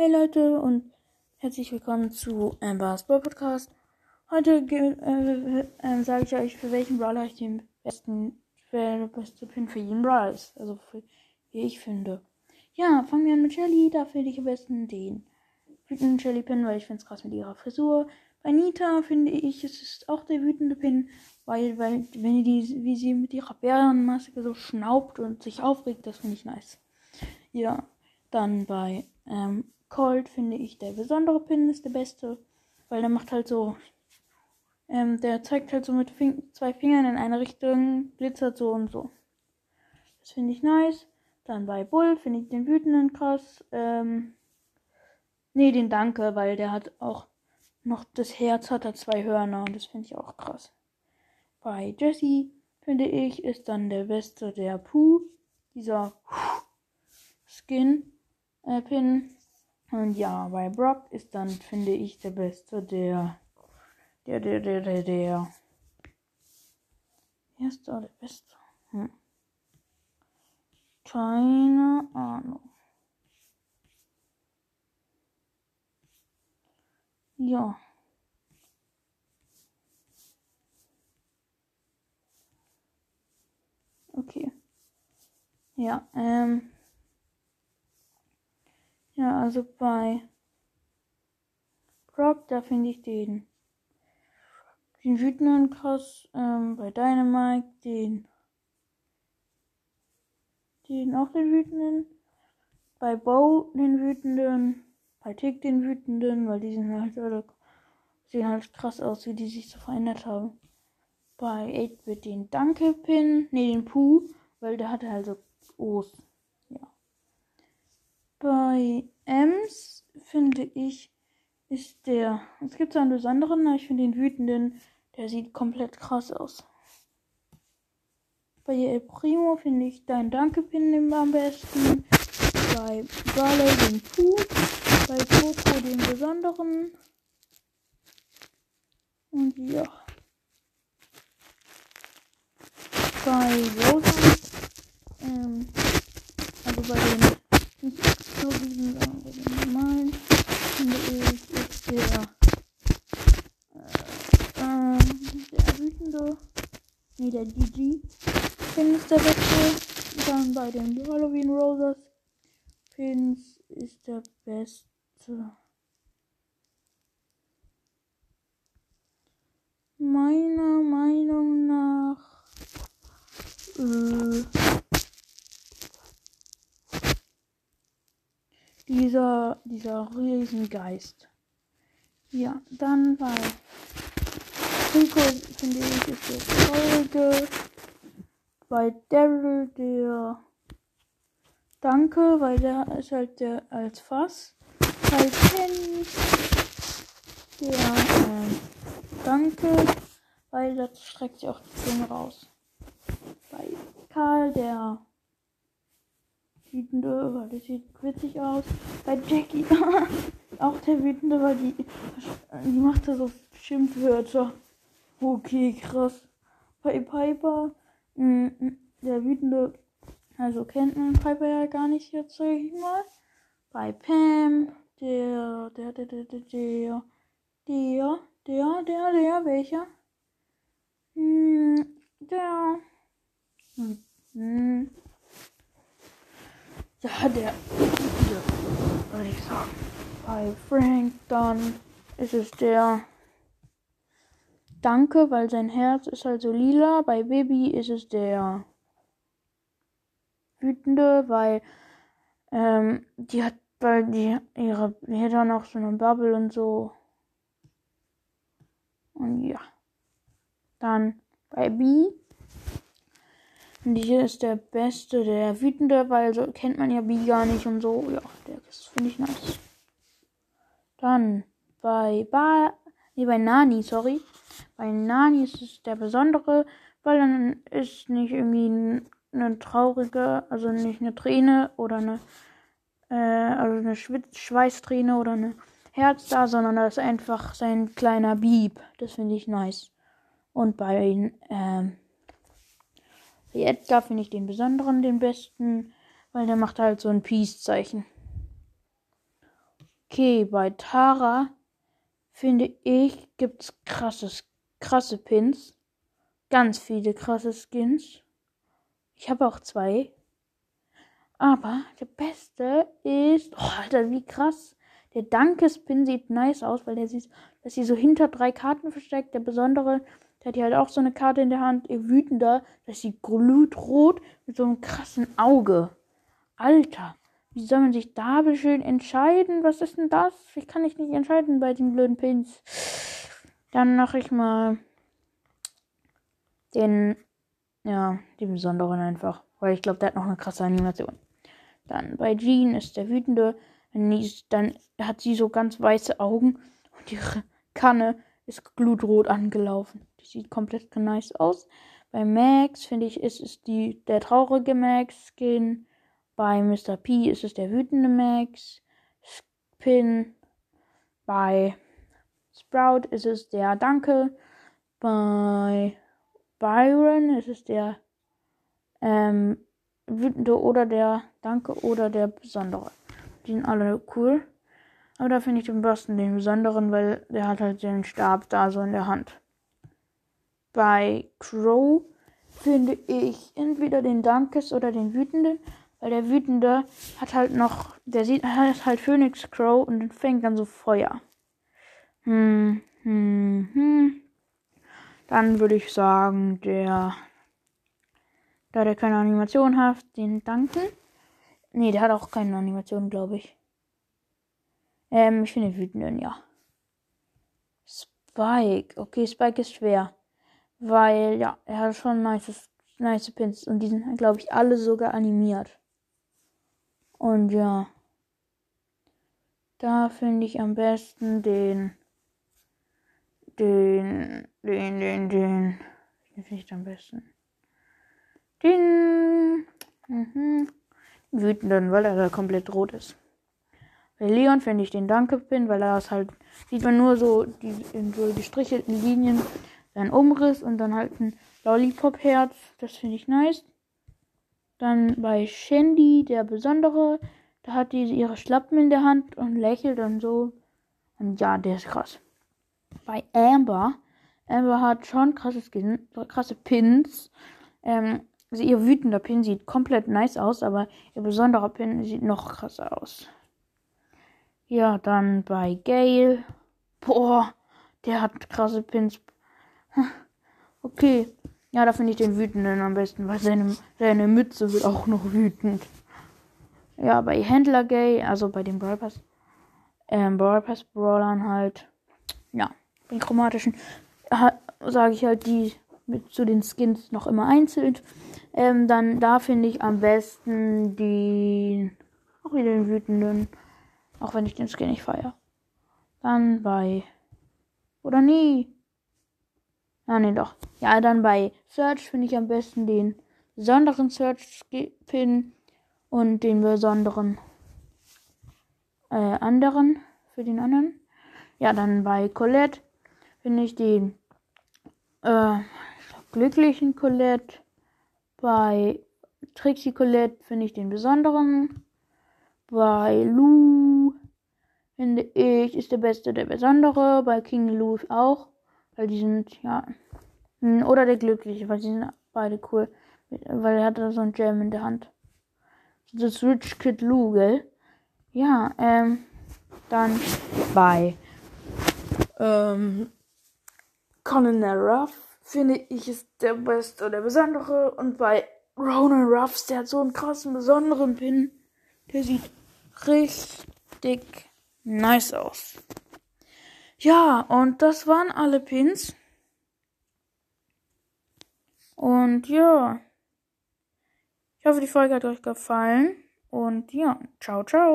Hey Leute und herzlich willkommen zu Amber's Brawl Podcast. Heute äh, äh, sage ich euch, für welchen Brawler ich den besten, der beste Pin für jeden Brawler ist. Also für, wie ich finde. Ja, fangen wir an mit Shelly. Da finde ich am besten den wütenden Shelly Pin, weil ich finde es krass mit ihrer Frisur. Bei Nita finde ich, es ist auch der wütende Pin, weil, weil wenn die, wie sie mit ihrer Bärenmaske so schnaubt und sich aufregt, das finde ich nice. Ja, dann bei ähm, Cold finde ich der besondere Pin ist der beste, weil der macht halt so, ähm, der zeigt halt so mit Fing zwei Fingern in eine Richtung, glitzert so und so. Das finde ich nice. Dann bei Bull finde ich den wütenden krass. Ähm, nee, den Danke, weil der hat auch noch das Herz hat er zwei Hörner und das finde ich auch krass. Bei Jesse finde ich ist dann der beste der Pooh, dieser Skin äh, Pin. Und ja, bei Brock ist dann, finde ich, der beste, der, der, der, der, der, der. Erster, der beste. Hm. Keine Ahnung. Ja. Okay. Ja, ähm. Ja, also bei Brock, da finde ich den, den wütenden krass. Ähm, bei Dynamite den, den auch den wütenden. Bei Bo den wütenden. Bei Tick den wütenden, weil die sind halt alle, sehen halt krass aus, wie die sich so verändert haben. Bei 8-Bit den Danke-Pin, ne, den Pooh, weil der hatte halt so O's. Bei Ems finde ich, ist der. Es gibt so einen besonderen, aber ich finde den wütenden, der sieht komplett krass aus. Bei El Primo finde ich dein Danke-Pin am besten. Bei Barley den Puh. Bei Coco den besonderen. Und ja. Bei Rosa. Ähm, also bei den nicht explosiven, sondern bei den normalen, finde ich, ist der, äh, äh, der wütende, nee, der GG, Pin ist der beste. Dann bei den Halloween Roses Pins ist der beste. Meiner Meinung nach, äh, dieser, dieser Riesengeist. Ja, dann bei Rico finde ich ist der Folge. Bei Daryl der Danke, weil der ist halt der als Fass. Bei Penny der äh, Danke, weil das streckt sich auch die Zunge raus. Bei Karl der wütende, weil das sieht witzig aus. Bei Jackie auch der wütende, weil die, die macht da so Schimpfwörter. Okay, krass. Bei Piper, der wütende, also kennt man Piper ja gar nicht jetzt, sag ich mal. Bei Pam, der, der, der, der, der, der, der, der, der, der, welcher? Hm, der, hm, hm. Ja, der. Würde ich sagen. Bei Frank dann ist es der. Danke, weil sein Herz ist halt so lila. Bei Baby ist es der. Wütende, weil. Ähm, die hat. Weil die ihre. Dann auch so eine Bubble und so. Und ja. Dann bei B und hier ist der beste, der wütende, weil so kennt man ja B gar nicht und so. Ja, das finde ich nice. Dann bei Ba, nee, bei Nani, sorry. Bei Nani ist es der besondere, weil dann ist nicht irgendwie eine traurige, also nicht eine Träne oder eine, äh, also eine Schweißträne oder eine Herz da, sondern da ist einfach sein kleiner Bieb. Das finde ich nice. Und bei, ähm, bei Edgar finde ich den besonderen den besten, weil der macht halt so ein Peace-Zeichen. Okay, bei Tara finde ich, gibt's krasses, krasse Pins. Ganz viele krasse Skins. Ich habe auch zwei. Aber der beste ist. Oh, Alter, wie krass. Der Dankespin sieht nice aus, weil der sieht, dass sie so hinter drei Karten versteckt. Der besondere, der hat hier halt auch so eine Karte in der Hand. Ihr wütender, dass sie glutrot mit so einem krassen Auge. Alter, wie soll man sich da schön entscheiden? Was ist denn das? Ich kann mich nicht entscheiden bei den blöden Pins. Dann mache ich mal den, ja, den besonderen einfach. Weil ich glaube, der hat noch eine krasse Animation. Dann bei Jean ist der wütende. Dann hat sie so ganz weiße Augen und ihre Kanne ist glutrot angelaufen. Die sieht komplett nice aus. Bei Max finde ich, ist es die, der traurige Max-Skin. Bei Mr. P ist es der wütende Max. Spin. Bei Sprout ist es der Danke. Bei Byron ist es der ähm, wütende oder der Danke oder der Besondere. Die sind alle cool. Aber da finde ich den besten den Besonderen, weil der hat halt den Stab da so in der Hand. Bei Crow finde ich entweder den Dankes oder den Wütenden. Weil der Wütende hat halt noch, der sieht, hat halt Phoenix Crow und fängt dann so Feuer. Hm, hm, hm. Dann würde ich sagen, der, da der keine Animation hat, den Danken. Nee, der hat auch keine Animation, glaube ich. Ähm, ich finde den Wütenden, ja. Spike. Okay, Spike ist schwer. Weil, ja, er hat schon nice, nice Pins. Und die sind, glaube ich, alle sogar animiert. Und ja, da finde ich am besten den, den, den, den, den, den finde ich am besten. Den, mhm, wütenden, weil er da komplett rot ist. Bei Leon finde ich den Danke-Pin, weil er ist halt, sieht man nur so die, in so gestrichelten Linien, sein Umriss und dann halt ein Lollipop-Herz. Das finde ich nice. Dann bei Shandy, der Besondere, da hat die ihre Schlappen in der Hand und lächelt und so. Und ja, der ist krass. Bei Amber, Amber hat schon krasse, Skin, krasse Pins. Ähm, also ihr wütender Pin sieht komplett nice aus, aber ihr besonderer Pin sieht noch krasser aus. Ja, dann bei Gale. Boah, der hat krasse Pins. Okay, ja, da finde ich den wütenden am besten, weil seine, seine Mütze wird auch noch wütend. Ja, bei Händler Gay, also bei den Brawl Pass, ähm, Brawl Pass Brawlern halt, ja, den chromatischen, sage ich halt die mit zu den Skins noch immer einzeln. Ähm, dann da finde ich am besten die, auch wieder den wütenden, auch wenn ich den Skin nicht feiere. Dann bei, oder nie, Ah, nee, doch. Ja, dann bei Search finde ich am besten den besonderen Search-Pin und den besonderen äh, anderen für den anderen. Ja, dann bei Colette finde ich den äh, glücklichen Colette. Bei Trixie Colette finde ich den besonderen. Bei Lou finde ich ist der beste der besondere. Bei King Lou auch. Weil die sind, ja. Hm, oder der Glückliche, weil die sind beide cool. Weil er hat da so ein Gem in der Hand. Das Rich Kid Lou, gell? Ja, ähm. Dann bei ähm, Ruff finde ich ist der beste, der besondere. Und bei Ronan Ruffs, der hat so einen krassen, besonderen Pin. Der sieht richtig nice aus. Ja, und das waren alle Pins. Und ja. Ich hoffe, die Folge hat euch gefallen. Und ja, ciao, ciao.